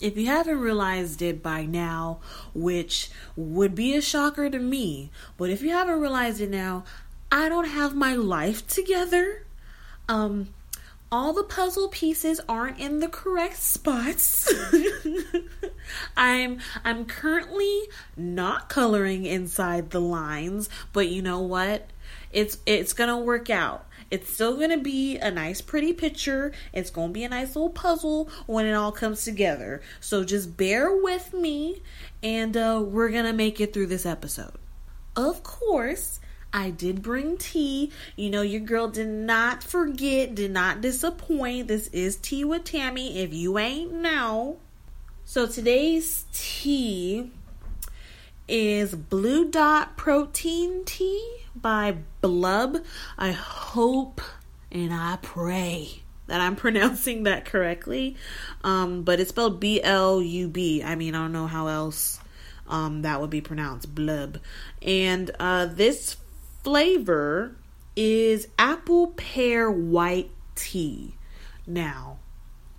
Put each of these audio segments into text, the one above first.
if you haven't realized it by now, which would be a shocker to me, but if you haven't realized it now, I don't have my life together. Um, all the puzzle pieces aren't in the correct spots. I'm I'm currently not coloring inside the lines, but you know what? It's it's going to work out. It's still going to be a nice pretty picture. It's going to be a nice little puzzle when it all comes together. So just bear with me and uh, we're going to make it through this episode. Of course, I did bring tea. You know, your girl did not forget, did not disappoint. This is Tea with Tammy. If you ain't know. So today's tea is Blue Dot Protein Tea by Blub. I hope and I pray that I'm pronouncing that correctly. Um, but it's spelled B L U B. I mean, I don't know how else um, that would be pronounced. Blub. And uh, this flavor is apple pear white tea. Now,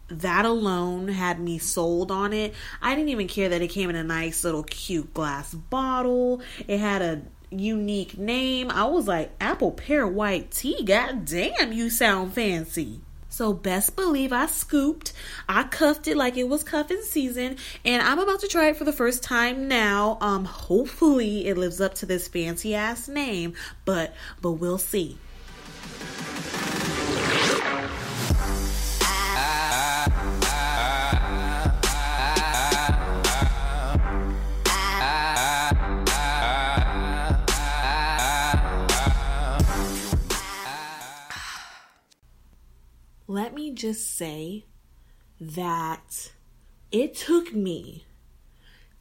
that alone had me sold on it. I didn't even care that it came in a nice little cute glass bottle. It had a unique name. I was like, apple pear white tea. God damn, you sound fancy. So best believe I scooped. I cuffed it like it was cuffing season, and I'm about to try it for the first time now. Um, hopefully it lives up to this fancy ass name, but but we'll see. Let me just say that it took me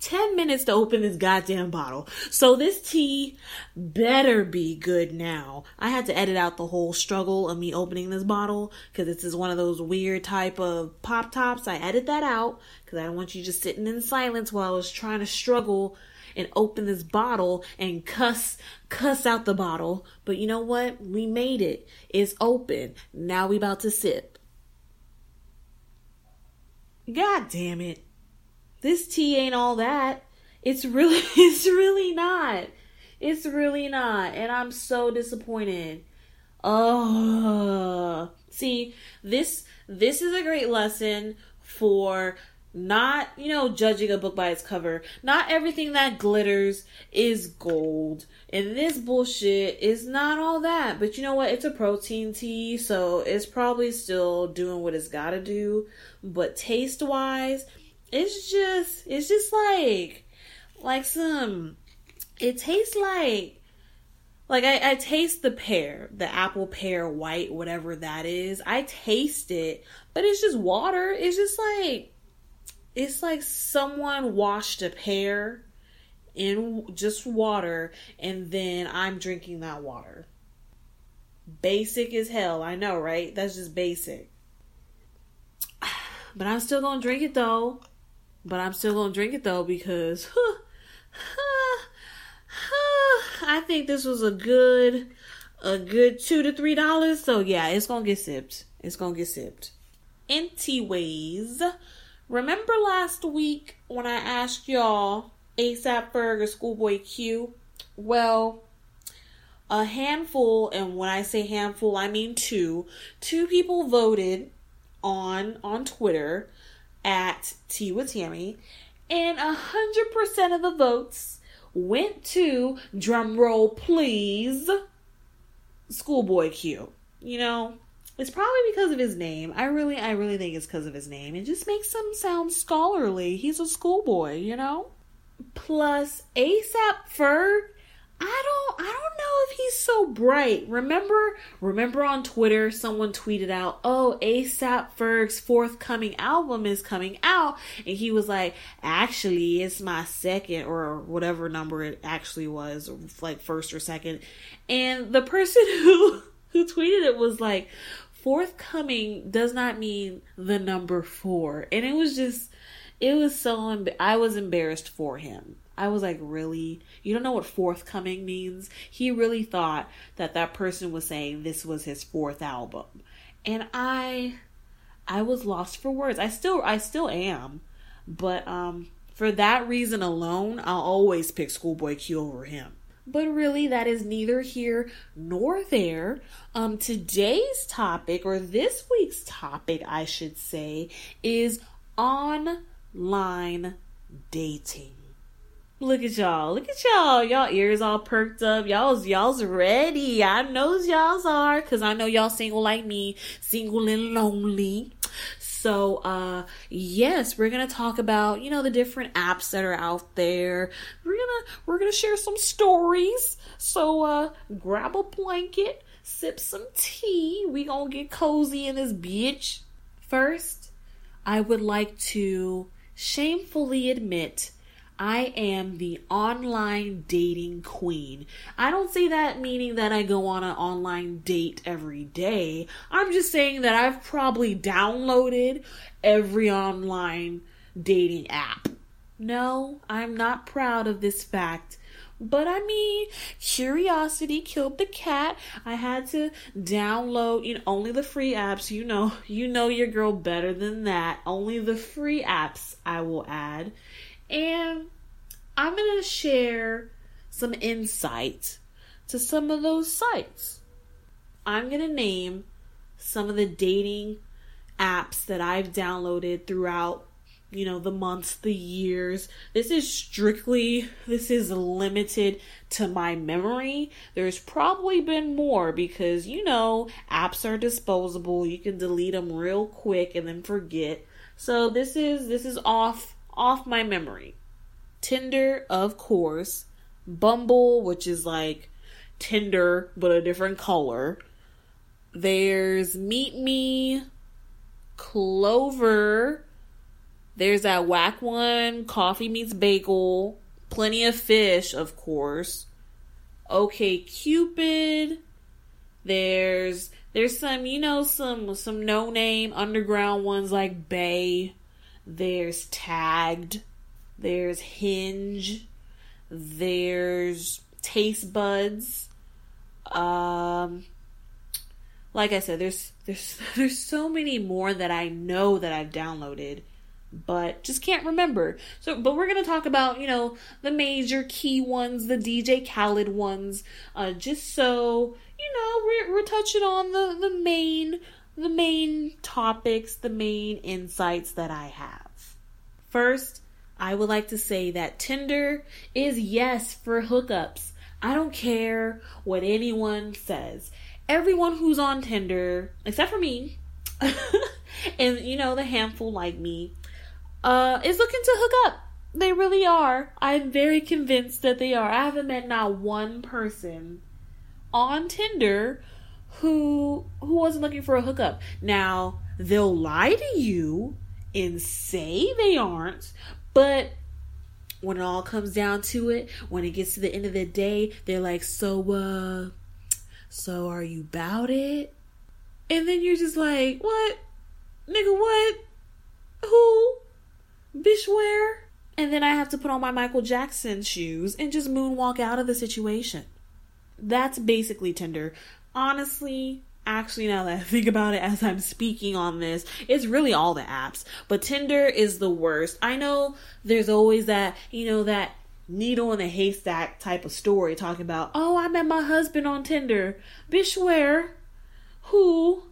10 minutes to open this goddamn bottle. So this tea better be good now. I had to edit out the whole struggle of me opening this bottle because this is one of those weird type of pop tops. I edit that out because I don't want you just sitting in silence while I was trying to struggle and open this bottle and cuss cuss out the bottle. But you know what? We made it. It's open. Now we about to sip. God damn it. This tea ain't all that. It's really it's really not. It's really not. And I'm so disappointed. Oh. See, this this is a great lesson for not, you know, judging a book by its cover. Not everything that glitters is gold. And this bullshit is not all that. But you know what? It's a protein tea, so it's probably still doing what it's gotta do. But taste wise, it's just, it's just like, like some, it tastes like, like I, I taste the pear, the apple pear white, whatever that is. I taste it, but it's just water. It's just like, it's like someone washed a pear in just water and then I'm drinking that water. Basic as hell, I know, right? That's just basic. But I'm still gonna drink it though. But I'm still gonna drink it though because huh, huh, huh, I think this was a good a good two to three dollars. So yeah, it's gonna get sipped. It's gonna get sipped. Anyways, Remember last week when I asked y'all ASAP Ferg or Schoolboy Q? Well, a handful, and when I say handful, I mean two. Two people voted on on Twitter at T with Tammy, and a hundred percent of the votes went to drum roll please Schoolboy Q. You know, it's probably because of his name. I really, I really think it's because of his name. It just makes him sound scholarly. He's a schoolboy, you know. Plus, ASAP Ferg. I don't, I don't know if he's so bright. Remember, remember on Twitter, someone tweeted out, "Oh, ASAP Ferg's forthcoming album is coming out," and he was like, "Actually, it's my second or whatever number it actually was, like first or second. And the person who who tweeted it was like, forthcoming does not mean the number four. And it was just, it was so, emb- I was embarrassed for him. I was like, really? You don't know what forthcoming means? He really thought that that person was saying this was his fourth album. And I, I was lost for words. I still, I still am. But um, for that reason alone, I'll always pick Schoolboy Q over him. But really, that is neither here nor there. Um, today's topic, or this week's topic, I should say, is online dating. Look at y'all. Look at y'all. Y'all ears all perked up. Y'all's y'all's ready. I knows y'all's are cuz I know y'all single like me, single and lonely. So uh yes, we're to talk about, you know, the different apps that are out there. We're to we're to share some stories. So uh grab a blanket, sip some tea. We to get cozy in this bitch. First, I would like to shamefully admit I am the online dating queen. I don't say that meaning that I go on an online date every day. I'm just saying that I've probably downloaded every online dating app. No, I'm not proud of this fact. But I mean, curiosity killed the cat. I had to download, you know, only the free apps. You know, you know your girl better than that. Only the free apps I will add. And I'm going to share some insight to some of those sites. I'm going to name some of the dating apps that I've downloaded throughout you know the months the years. This is strictly this is limited to my memory. There's probably been more because you know apps are disposable. You can delete them real quick and then forget. So this is this is off off my memory. Tinder, of course. Bumble, which is like Tinder but a different color. There's Meet Me, Clover. There's that whack one, Coffee Meets Bagel. Plenty of Fish, of course. OkCupid. There's there's some, you know, some some no name underground ones like Bae. There's Tagged. There's Hinge. There's Taste Buds. Um, like I said, there's there's there's so many more that I know that I've downloaded, but just can't remember. So, but we're gonna talk about you know the major key ones, the DJ Khaled ones, uh, just so you know we're we're touching on the the main the main topics, the main insights that I have. First, I would like to say that Tinder is yes for hookups. I don't care what anyone says. Everyone who's on Tinder, except for me, and you know, the handful like me, uh, is looking to hook up. They really are. I'm very convinced that they are. I haven't met not one person on Tinder who who wasn't looking for a hookup. Now, they'll lie to you and say they aren't, but when it all comes down to it, when it gets to the end of the day, they're like, "So uh so are you about it?" And then you're just like, "What? Nigga, what? Who? Bitch, where?" And then I have to put on my Michael Jackson shoes and just moonwalk out of the situation. That's basically Tinder honestly, actually, now that I think about it as I'm speaking on this, it's really all the apps. But Tinder is the worst. I know there's always that, you know, that needle in a haystack type of story talking about, oh, I met my husband on Tinder. Bish, where? Who?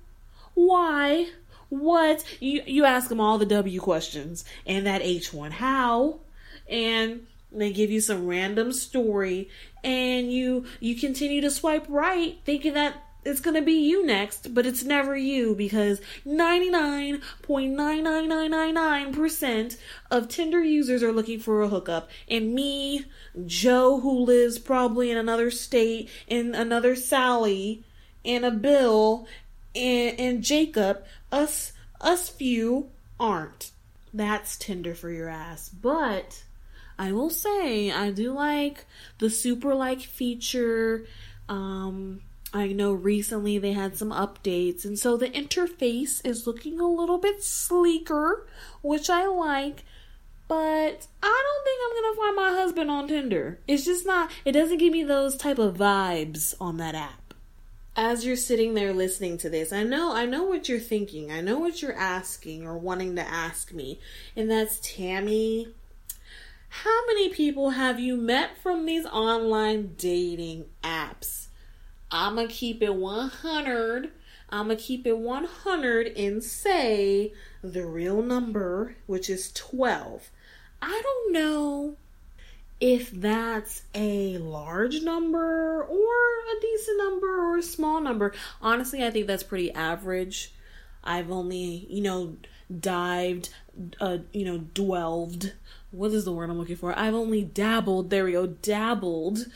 Why? What? You you ask them all the W questions and that H one. How? And they give you some random story and you you continue to swipe right thinking that it's going to be you next, but it's never you because 99.99999% of Tinder users are looking for a hookup. And me, Joe, who lives probably in another state, and another Sally, and a Bill, and, and Jacob, us, us few aren't. That's Tinder for your ass. But I will say I do like the super like feature. Um, I know recently they had some updates, and so the interface is looking a little bit sleeker, which I like. But I don't think I'm gonna find my husband on Tinder. It's just not. It doesn't give me those type of vibes on that app. as you're sitting there listening to this, I know I know what you're thinking. I know what you're asking or wanting to ask me. And that's Tammy, how many people have you met from these online dating apps? I'm going to keep it 100. I'm going to keep it 100 and say the real number, which is 12. I don't know if that's a large number or a decent number or a small number. Honestly, I think that's pretty average. I've only, you know, dived, uh, you know, dwelled. What is the word I'm looking for? I've only dabbled, there we go, dabbled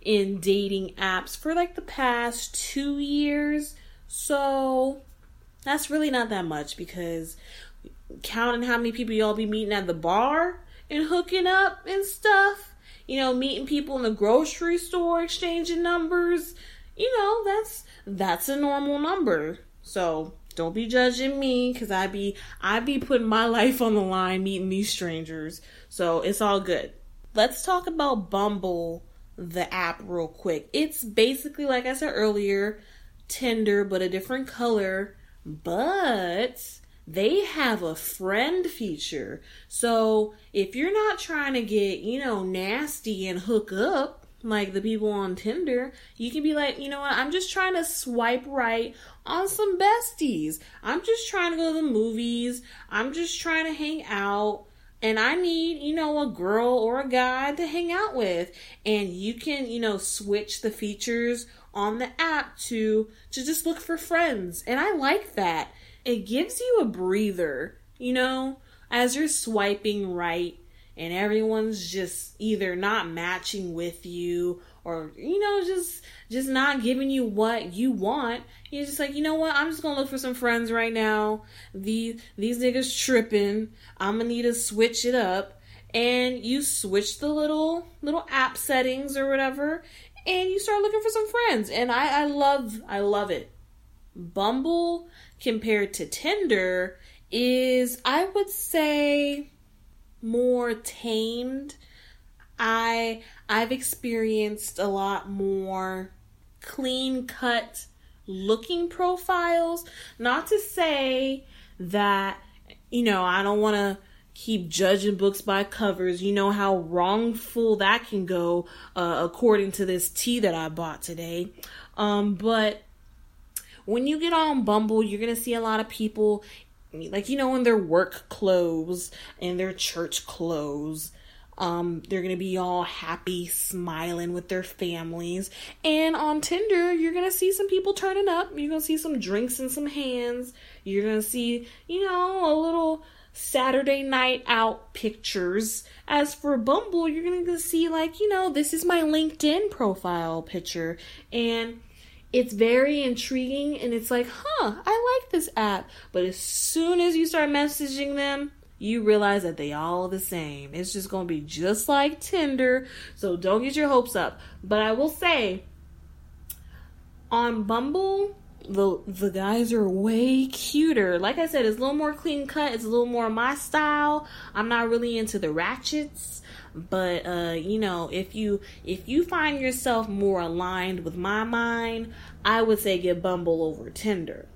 in dating apps for like the past two years. So that's really not that much because counting how many people y'all be meeting at the bar and hooking up and stuff, you know, meeting people in the grocery store, exchanging numbers, you know, that's that's a normal number. So don't be judging me because I be I be putting my life on the line meeting these strangers. So it's all good. Let's talk about Bumble, the app, real quick. It's basically like I said earlier, Tinder, but a different color. But they have a friend feature. So if you're not trying to get, you know, nasty and hook up like the people on Tinder, you can be like, you know what, I'm just trying to swipe right on some besties. I'm just trying to go to the movies. I'm just trying to hang out. And I need, you know, a girl or a guy to hang out with. And you can, you know, switch the features on the app to to just look for friends. And I like that it gives you a breather, you know, as you're swiping right and everyone's just either not matching with you or you know just just not giving you what you want. You're just like you know what? I'm just gonna look for some friends right now. These these niggas tripping. I'm gonna need to switch it up. And you switch the little little app settings or whatever and you start looking for some friends. And i i love i love it. Bumble compared to Tinder is, I would say, more tamed. I I've experienced a lot more clean cut looking profiles. Not to say that you know, I don't want to keep judging books by covers. You know how wrongful that can go uh, according to this tea that I bought today. Um, but when you get on Bumble, you're going to see a lot of people like you know in their work clothes and their church clothes um, they're gonna be all happy, smiling with their families. And on Tinder, you're gonna see some people turning up. You're gonna see some drinks in some hands. You're gonna see, you know, a little Saturday night out pictures. As for Bumble, you're gonna see, like, you know, this is my LinkedIn profile picture. And it's very intriguing and it's like, huh, I like this app. But as soon as you start messaging them, you realize that they all the same. It's just going to be just like Tinder. So don't get your hopes up. But I will say on Bumble, the the guys are way cuter. Like I said, it's a little more clean cut. It's a little more my style. I'm not really into the ratchets but uh you know if you if you find yourself more aligned with my mind i would say get bumble over tinder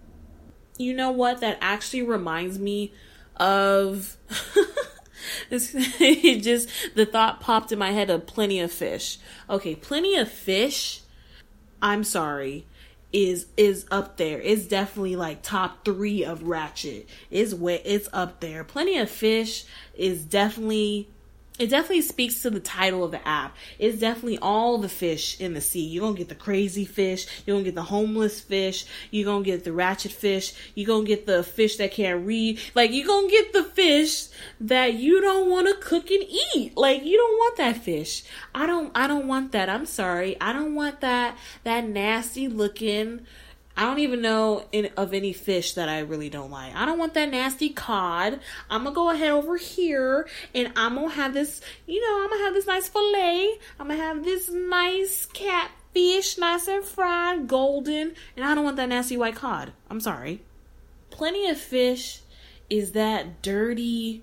you know what that actually reminds me of it just the thought popped in my head of plenty of fish okay plenty of fish i'm sorry is is up there. It's definitely like top three of Ratchet. It's way it's up there. Plenty of Fish is definitely it definitely speaks to the title of the app. It's definitely all the fish in the sea. You're gonna get the crazy fish, you're gonna get the homeless fish, you're gonna get the ratchet fish, you're gonna get the fish that can't read. Like, you're gonna get the fish that you don't wanna cook and eat. Like, you don't want that fish. I don't, I don't want that. I'm sorry. I don't want that, that nasty looking, I don't even know in, of any fish that I really don't like. I don't want that nasty cod. I'm gonna go ahead over here and I'm gonna have this, you know, I'm gonna have this nice filet. I'm gonna have this nice catfish, nice and fried, golden, and I don't want that nasty white cod. I'm sorry. Plenty of fish is that dirty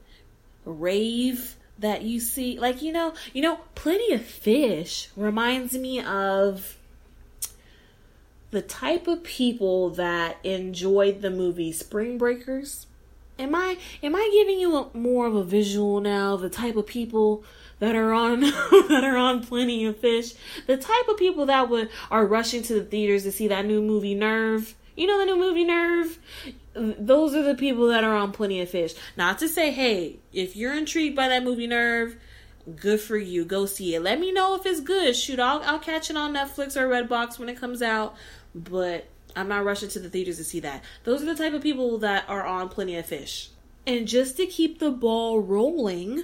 rave that you see. Like, you know, you know, plenty of fish reminds me of the type of people that enjoyed the movie Spring Breakers. Am I am I giving you a, more of a visual now? The type of people that are on that are on Plenty of Fish, the type of people that would are rushing to the theaters to see that new movie Nerve. You know the new movie Nerve? Those are the people that are on Plenty of Fish. Not to say, hey, if you're intrigued by that movie Nerve, good for you. Go see it. Let me know if it's good. Shoot, I'll I'll catch it on Netflix or Redbox when it comes out. But I'm not rushing to the theaters to see that. Those are the type of people that are on Plenty of Fish. And just to keep the ball rolling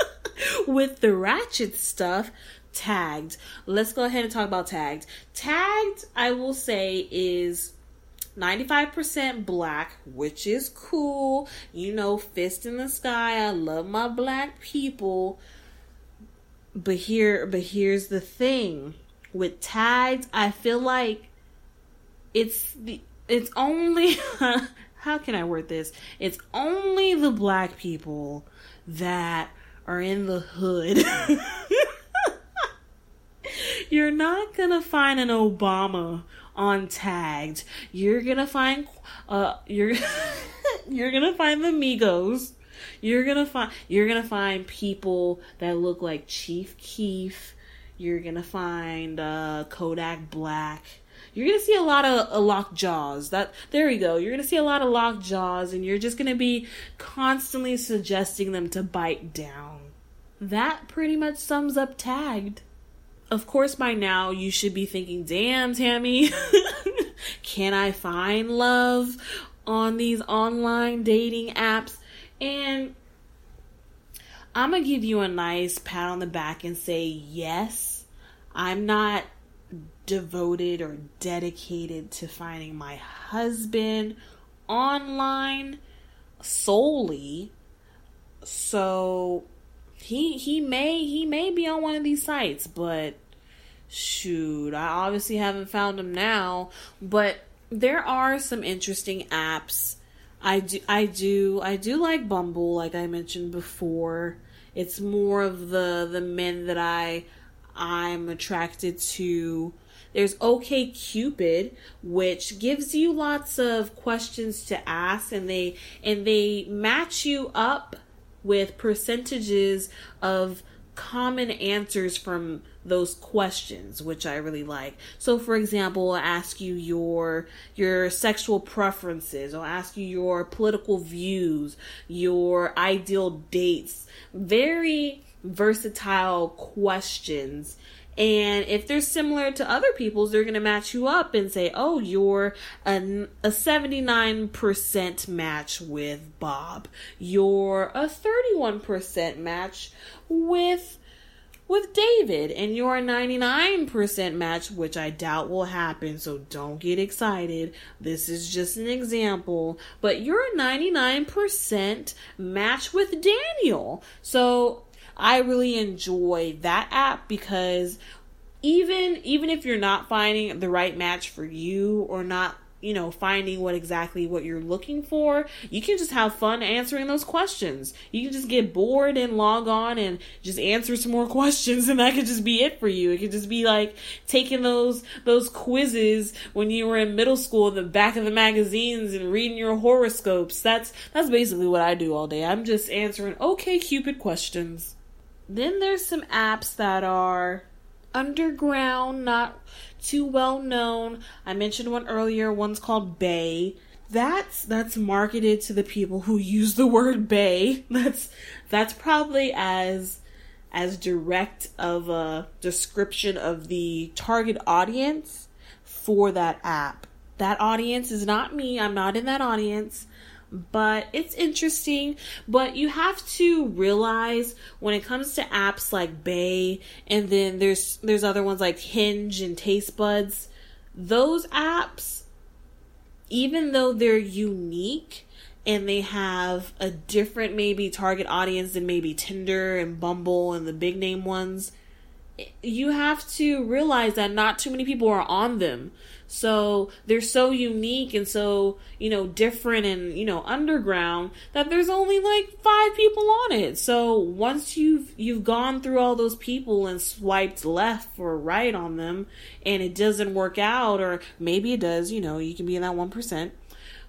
with the ratchet stuff, tagged. Let's go ahead and talk about tagged. Tagged, I will say, is 95% black, which is cool. You know, fist in the sky. I love my black people. But here but here's the thing. With tagged, I feel like it's the it's only how can I word this? It's only the black people that are in the hood. You're not gonna find an Obama on tagged. You're gonna find uh you're you're gonna find the Migos. You're gonna find you're gonna find people that look like Chief Keef. You're gonna find uh Kodak Black you're gonna see a lot of uh, locked jaws. That there we go. You're gonna see a lot of locked jaws, and you're just gonna be constantly suggesting them to bite down. That pretty much sums up tagged. Of course, by now you should be thinking, "Damn, Tammy, can I find love on these online dating apps?" And I'm gonna give you a nice pat on the back and say, "Yes." I'm not devoted or dedicated to finding my husband online solely. So he he may he may be on one of these sites, but shoot, I obviously haven't found him now, but there are some interesting apps. I do I do I do like Bumble like I mentioned before. It's more of the the men that I I'm attracted to there's OkCupid, which gives you lots of questions to ask, and they and they match you up with percentages of common answers from those questions which i really like. So for example i'll ask you your your sexual preferences. I'll ask you your political views your ideal dates. Very versatile questions and if they're similar to other people's, they're going to match you up and say, oh, you're a, a 79% match with Bob. You're a 31% match with with David. And you're a 99% match which I doubt will happen so don't get excited. This is just an example. But you're a 99% match with Daniel. So I really enjoy that app because even even if you're not finding the right match for you or not you know finding what exactly what you're looking for you can just have fun answering those questions. You can just get bored and log on and just answer some more questions and that could just be it for you. It could just be like taking those those quizzes when you were in middle school in the back of the magazines and reading your horoscopes. That's that's basically what i do all day. I'm just answering OkCupid questions then there's some apps that are underground, not too well known. I mentioned one earlier, one's called Bae. That's that's marketed to the people who use the word bae. That's that's probably as as direct of a description of the target audience for that app. That audience is not me. I'm not in that audience but it's interesting. But you have to realize when it comes to apps like Bae, and then there's there's other ones like Hinge and Taste Buds. Those apps, even though they're unique and they have a different maybe target audience than maybe Tinder and Bumble and the big name ones, you have to realize that not too many people are on them. So they're so unique and so, you know, different and, you know, underground that there's only like five people on it. So once you've you've gone through all those people and swiped left or right on them and it doesn't work out or maybe it does, you know, you can be in that 1%.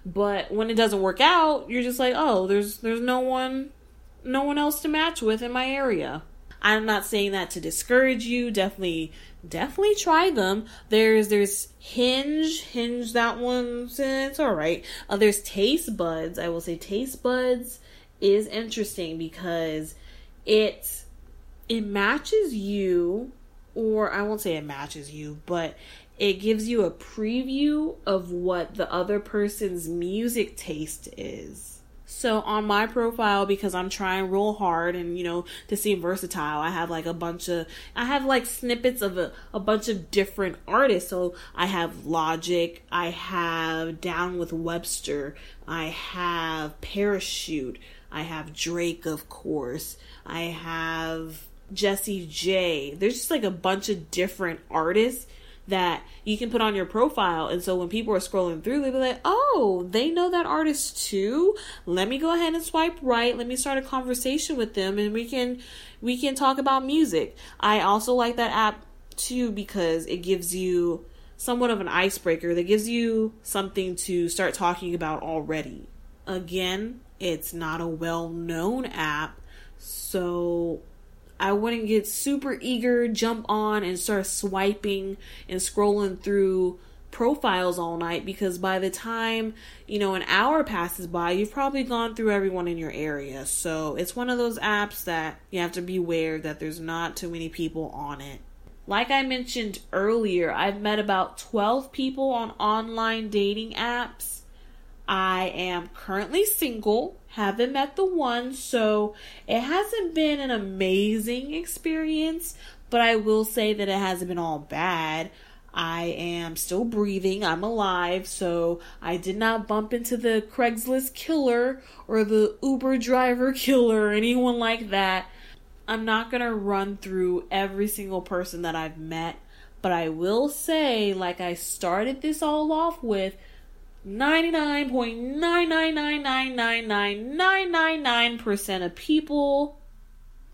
But when it doesn't work out, you're just like, "Oh, there's there's no one no one else to match with in my area." I'm not saying that to discourage you. Definitely, definitely try them. There's there's Hinge, Hinge that one. It's all right. Uh, there's Taste Buds. I will say Taste Buds is interesting because it it matches you, or I won't say it matches you, but it gives you a preview of what the other person's music taste is. So on my profile, because I'm trying real hard and you know to seem versatile, I have like a bunch of I have like snippets of a, a bunch of different artists. So I have Logic, I have Down with Webster, I have Parachute, I have Drake, of course, I have Jessie J. There's just like a bunch of different artists that you can put on your profile. And so when people are scrolling through, they'll be like, oh, they know that artist too. Let me go ahead and swipe right. Let me start a conversation with them and we can we can talk about music. I also like that app too because it gives you somewhat of an icebreaker that gives you something to start talking about already. Again, it's not a well known app, so I wouldn't get super eager, jump on and start swiping and scrolling through profiles all night because by the time, you know, an hour passes by, you've probably gone through everyone in your area. So it's one of those apps that you have to beware that there's not too many people on it. Like I mentioned earlier, I've met about 12 people on online dating apps. I am currently single haven't met the one, so it hasn't been an amazing experience, but I will say that it hasn't been all bad. I am still breathing. I'm alive. So I did not bump into the Craigslist killer or the Uber driver killer or anyone like that. I'm not to run through every single person that I've met, but I will say, like I started this all off with, 99.999999999% of people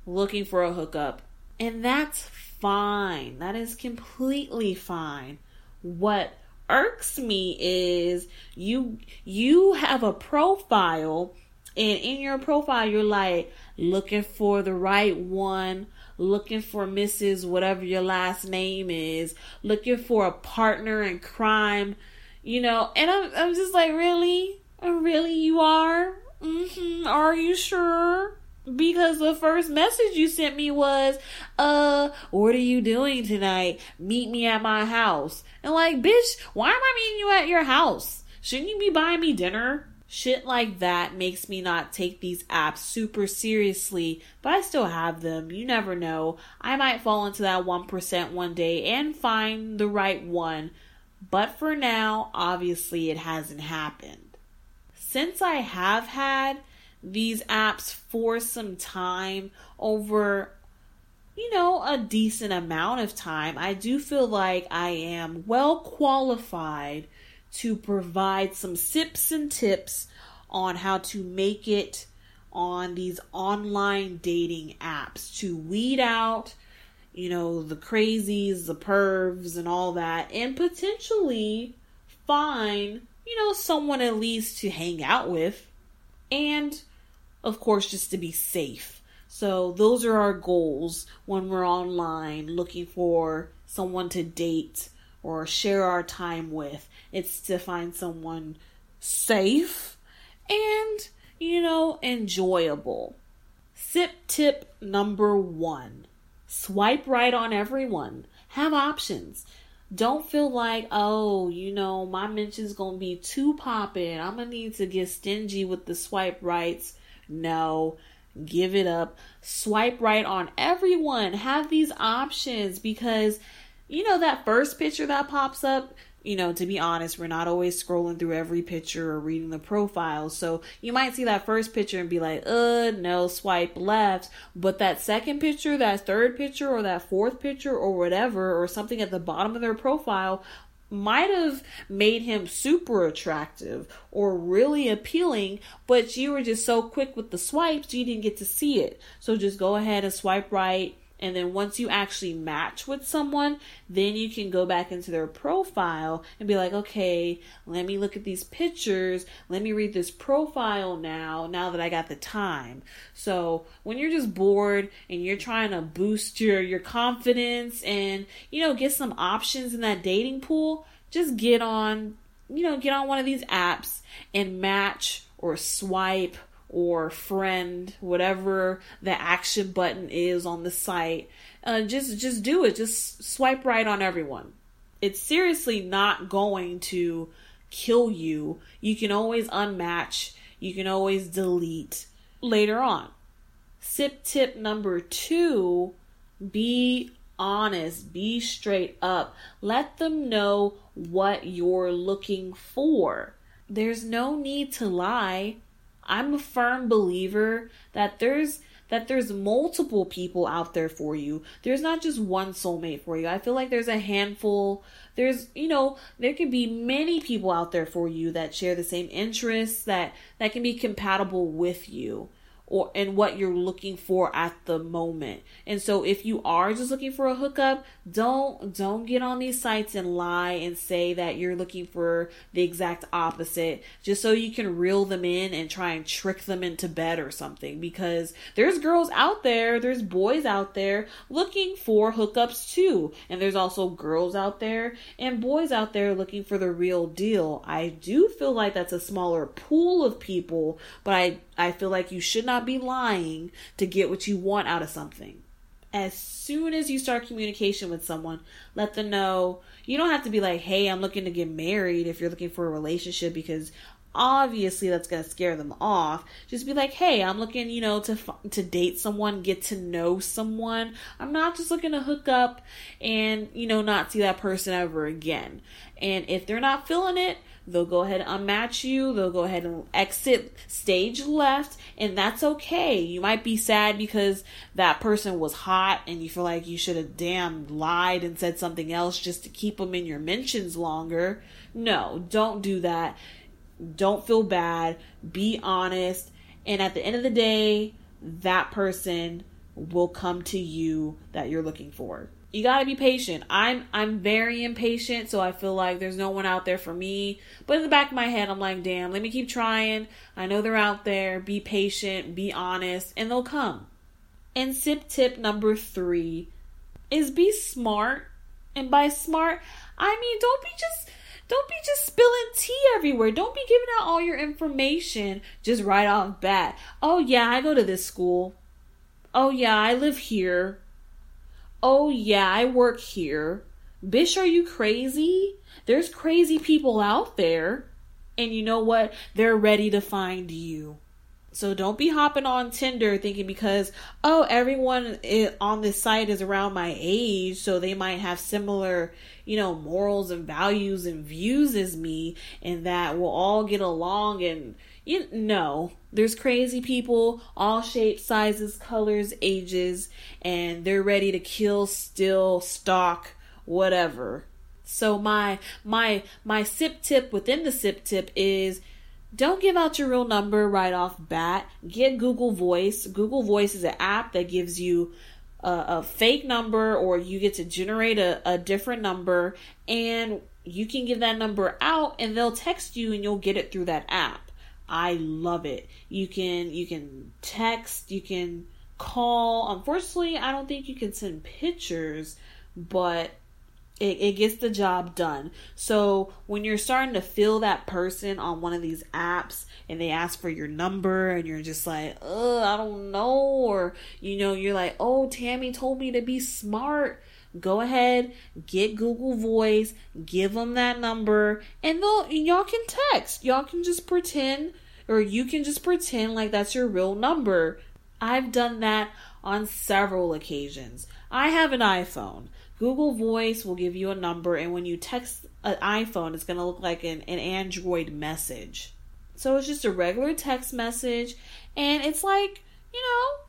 looking for a hookup. And that's fine. That is completely fine. What irks me is you you have a profile and in your profile you're like looking for the right one looking for Mrs. whatever your last name is, looking for a partner in crime you know, and I'm I'm just like, really, really, you are? Mm-hmm. Are you sure? Because the first message you sent me was, uh, what are you doing tonight? Meet me at my house. And like, bitch, why am I meeting you at your house? Shouldn't you be buying me dinner? Shit like that makes me not take these apps super seriously, but I still have them. You never know. I might fall into that 1% one day and find the right one. But for now, obviously, it hasn't happened. Since I have had these apps for some time over you know, a decent amount of time, I do feel like I am well qualified to provide some sips and tips on how to make it on these online dating apps to weed out you know, the crazies, the pervs, and all that, and potentially find, you know, someone at least to hang out with, and of course, just to be safe. So, those are our goals when we're online looking for someone to date or share our time with. It's to find someone safe and, you know, enjoyable. Sip tip number one Swipe right on everyone. Have options. Don't feel like, oh, you know, my mention's gonna be too popping. I'm gonna need to get stingy with the swipe rights. No, give it up. Swipe right on everyone. Have these options because, you know, that first picture that pops up, you know, to be honest, we're not always scrolling through every picture or reading the profile. So you might see that first picture and be like, uh, no, swipe left. But that second picture, that third picture, or that fourth picture, or whatever, or something at the bottom of their profile might have made him super attractive or really appealing, but you were just so quick with the swipes, you didn't get to see it. So just go ahead and swipe right. And then once you actually match with someone, then you can go back into their profile and be like, okay, let me look at these pictures. Let me read this profile now, now that I got the time. So when you're just bored and you're trying to boost your, your confidence and, you know, get some options in that dating pool, just get on, you know, get on one of these apps and match or swipe or friend, whatever the action button is on the site. Uh, just just do it. Just swipe right on everyone. It's seriously not going to kill you. You can always unmatch. You can always delete later on. Sip tip number two: be honest. Be straight up. Let them know what you're looking for. There's no need to lie I'm a firm believer that there's that there's multiple people out there for you. There's not just one soulmate for you. I feel like there's a handful. There's, you know, there can be many people out there for you that share the same interests that that can be compatible with you or and what you're looking for at the moment. And so if you are just looking for a hookup, don't don't get on these sites and lie and say that you're looking for the exact opposite just so you can reel them in and try and trick them into bed or something because there's girls out there, there's boys out there looking for hookups too. And there's also girls out there and boys out there looking for the real deal. I do feel like that's a smaller pool of people, but I I feel like you should not be lying to get what you want out of something. As soon as you start communication with someone, let them know. You don't have to be like, hey, I'm looking to get married if you're looking for a relationship because obviously that's going to scare them off. Just be like hey i'm looking you know to to date someone get to know someone. I'm not just looking to hook up and you know not see that person ever again. And if they're not feeling it They'll go ahead and unmatch you. They'll go ahead and exit stage left, and that's okay. You might be sad because that person was hot and you feel like you should have damn lied and said something else just to keep them in your mentions longer. No, don't do that. Don't feel bad. Be honest. And at the end of the day, that person will come to you that you're looking for you got to be patient. I'm I'm very impatient, so I feel like there's no one out there for me. But in the back of my head, I'm like, "Damn, let me keep trying. I know they're out there. Be patient, be honest, and they'll come." And sip tip number 3 is be smart. And by smart, I mean don't be just don't be just spilling tea everywhere. Don't be giving out all your information just right off bat. Oh yeah, I go to this school. Oh yeah, I live here Oh, yeah, I work here. Bish, are you crazy? There's crazy people out there. And you know what? They're ready to find you. So don't be hopping on Tinder thinking because, oh, everyone on this site is around my age, so they might have similar, you know, morals and values and views as me, and that we'll all get along and you know, there's crazy people, all shapes, sizes, colors, ages, and they're ready to kill, steal, stalk, whatever. So my my my sip tip within the sip tip is don't give out your real number right off bat. Get Google Voice. Google Voice is an app that gives you a, a fake number or you get to generate a, a different number and you can give that number out and they'll text you and you'll get it through that app. I love it. You can you can text, you can call. Unfortunately, I don't think you can send pictures, but it, it gets the job done. So when you're starting to feel that person on one of these apps and they ask for your number and you're just like, I don't know, or you know, you're like, oh, Tammy told me to be smart go ahead, get Google Voice, give them that number, and they'll y'all can text. Y'all can just pretend or you can just pretend like that's your real number. I've done that on several occasions. I have an iPhone. Google Voice will give you a number, and when you text an iPhone, it's going to look like an, an Android message. So it's just a regular text message, and it's like, you know,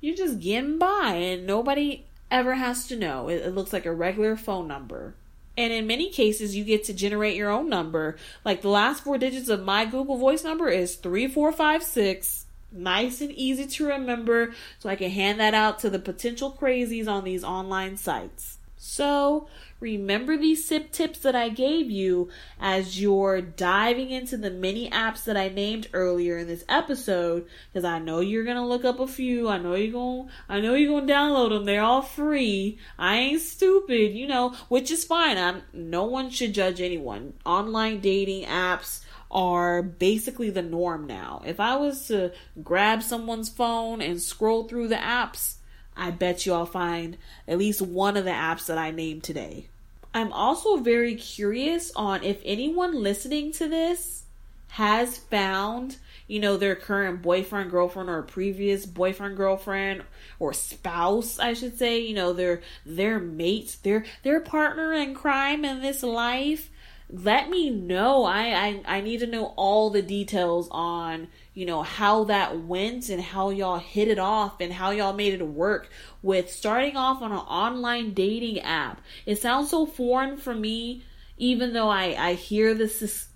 you're just getting by, and nobody ever has to know. It, it looks like a regular phone number. And in many cases, you get to generate your own number. Like the last four digits of my Google Voice number is 3456. Nice and easy to remember, so I can hand that out to the potential crazies on these online sites. So, remember these sip tips that I gave you as you're diving into the many apps that I named earlier in this episode because I know you're to look up a few. I know you're gonna I know you're to download them. They're all free. I ain't stupid, you know, which is fine. I'm no one should judge anyone. Online dating apps are basically the norm now. If I was to grab someone's phone and scroll through the apps, I bet you I'll find at least one of the apps that I named today. I'm also very curious on if anyone listening to this has found, you know, their current boyfriend, girlfriend, or previous boyfriend, girlfriend, or spouse, I should say, you know, their their mate, their their partner in crime in this life let me know. I, I I need to know all the details on you know how that went and how y'all hit it off and how y'all made it work with starting off on an online dating app. It sounds so foreign for me, even though I I hear the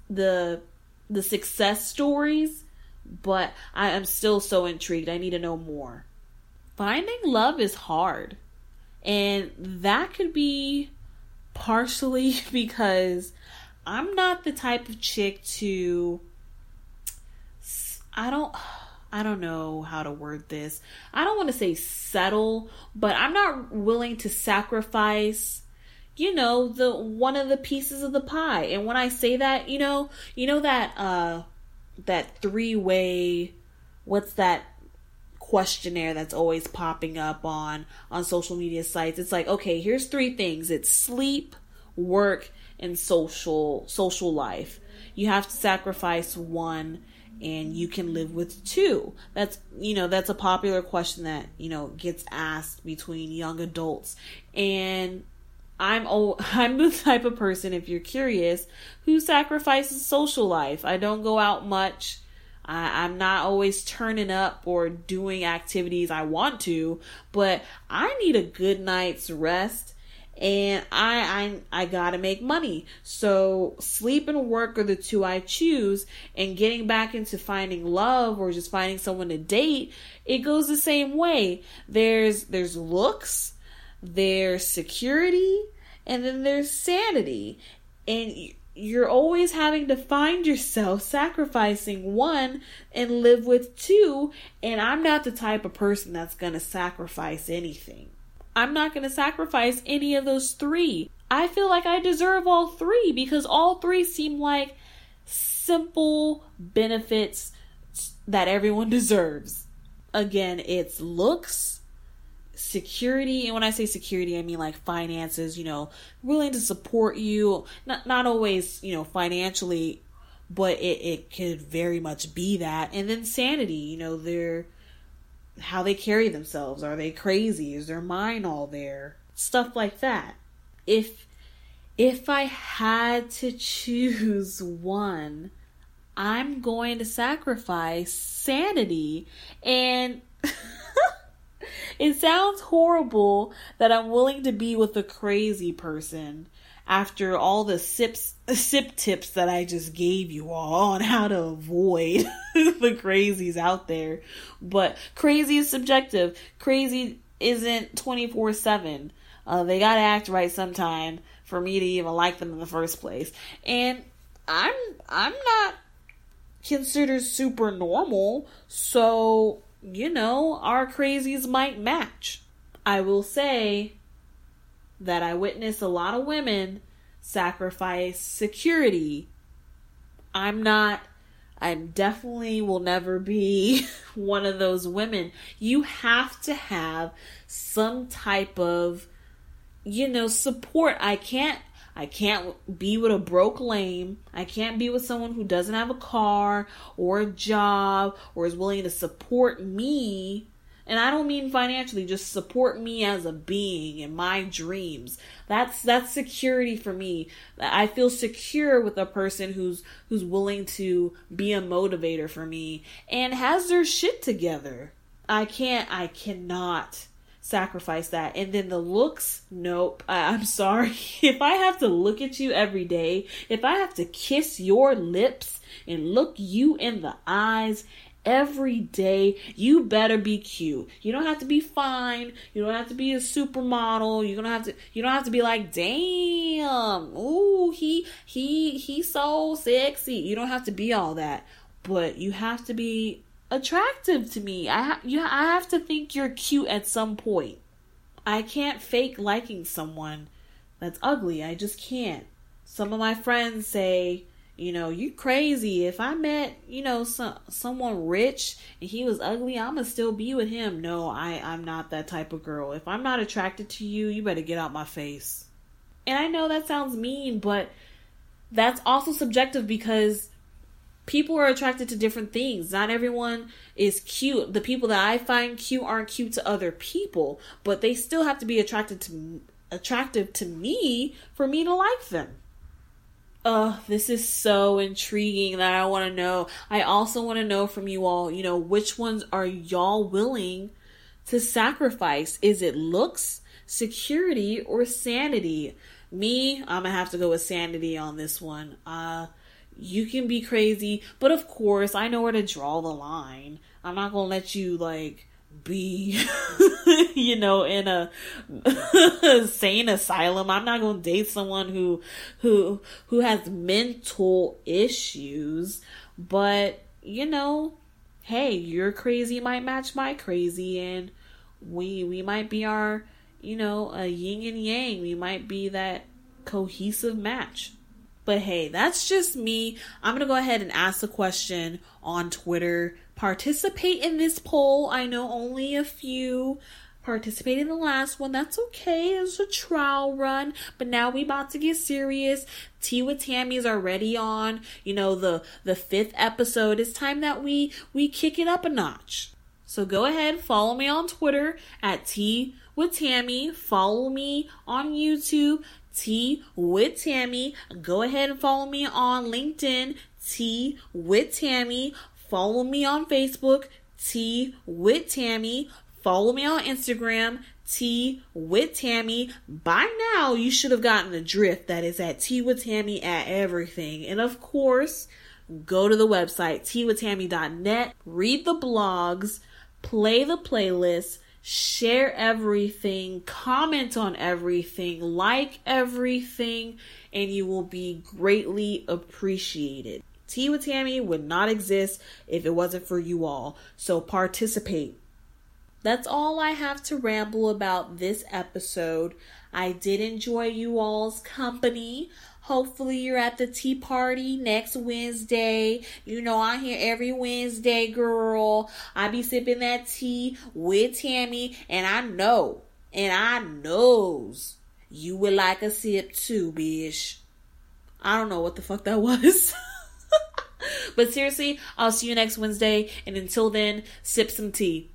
the the success stories, but I am still so intrigued. I need to know more. Finding love is hard, and that could be partially because I'm not the type of chick to I don't I don't know how to word this. I don't want to say settle, but I'm not willing to sacrifice you know the one of the pieces of the pie. And when I say that, you know, you know that uh that three-way what's that questionnaire that's always popping up on on social media sites. It's like, okay, here's three things. It's sleep, work, and social social life. You have to sacrifice one and you can live with two. That's you know, that's a popular question that, you know, gets asked between young adults. And I'm oh, I'm the type of person if you're curious who sacrifices social life. I don't go out much. I, I'm not always turning up or doing activities I want to, but I need a good night's rest and I I I gotta make money. So sleep and work are the two I choose. And getting back into finding love or just finding someone to date, it goes the same way. There's there's looks, there's security, and then there's sanity. And you're always having to find yourself sacrificing one and live with two. And I'm not the type of person that's gonna sacrifice anything. I'm not going to sacrifice any of those three. I feel like I deserve all three because all three seem like simple benefits that everyone deserves. Again, it's looks, security, and when I say security, I mean like finances, you know, willing to support you, not not always, you know, financially, but it, it could very much be that. And then sanity, you know, they're how they carry themselves. Are they crazy? Is their mind all there? Stuff like that. If if I had to choose one, I'm going to sacrifice sanity. And it sounds horrible that I'm willing to be with a crazy person after all the sips sip tips that I just gave you all on how to avoid the crazies out there. But crazy is subjective. Crazy isn't 24/7. Uh, they got to act right sometime for me to even like them in the first place. And I'm I'm not considered super normal, so you know, our crazies might match. I will say that I witness a lot of women sacrifice security. I'm not, I definitely will never be one of those women. You have to have some type of, you know, support. I can't I can't be with a broke lame. I can't be with someone who doesn't have a car or a job or is willing to support me and I don't mean financially, just support me as a being and my dreams. That's that's security for me. I feel secure with a person who's who's willing to be a motivator for me and has their shit together. I can't I cannot sacrifice that. And then the looks, nope. I, I'm sorry. If I have to look at you every day, if I have to kiss your lips and look you in the eyes every day, you better be cute. You don't have to be fine. You don't have to be a supermodel. You don't have to. You don't have to be like, damn, ooh, he he he's so sexy. You don't have to be all that, but you have to be attractive to me. I ha- you, I have to think you're cute at some point. I can't fake liking someone that's ugly. I just can't. Some of my friends say, you know, you crazy. If I met, you know, some someone rich and he was ugly, I'ma still be with him. No, I I'm not that type of girl. If I'm not attracted to you, you better get out my face. And I know that sounds mean, but that's also subjective because people are attracted to different things. Not everyone is cute. The people that I find cute aren't cute to other people, but they still have to be attracted to attractive to me for me to like them. Oh, this is so intriguing that I want to know. I also want to know from you all, you know, which ones are y'all willing to sacrifice? Is it looks, security, or sanity? Me, I'm gonna have to go with sanity on this one. Uh, you can be crazy, but of course, I know where to draw the line. I'm not gonna let you like be, you know, in a sane asylum. I'm not gonna date someone who who who has mental issues, but you know, hey, your crazy might match my crazy, and we we might be our, you know, a yin and yang. We might be that cohesive match. But hey, that's just me. I'm going to go ahead and ask a question on Twitter. Participate in this poll. I know only a few participated in the last one. That's okay. It's a trial run. But now we about to get serious. Tea with Tammy is already on, you know, the the fifth episode. It's time that we we kick it up a notch. So go ahead, follow me on Twitter at Tea with Tammy. Follow me on YouTube. Tea with Tammy. Go ahead and follow me on LinkedIn, Tea with Tammy. Follow me on Facebook, Tea with Tammy. Follow me on Instagram, Tea with Tammy. By now, you should have gotten the drift that is at Tea with Tammy at everything. And of course, go to the website, teawithtammy.net, read the blogs, play the playlist, share everything, comment on everything, like everything, and you will be greatly appreciated. Tea with Tammy would not exist if it wasn't for you all. So participate. That's all I have to ramble about this episode. I did enjoy you all's company. Hopefully, you're at the tea party next Wednesday. You know, I here every Wednesday, girl. I be sipping that tea with Tammy, and I know, and I knows you would like a sip too, bitch. I don't know what the fuck that was. but seriously, I'll see you next Wednesday, and until then, sip some tea.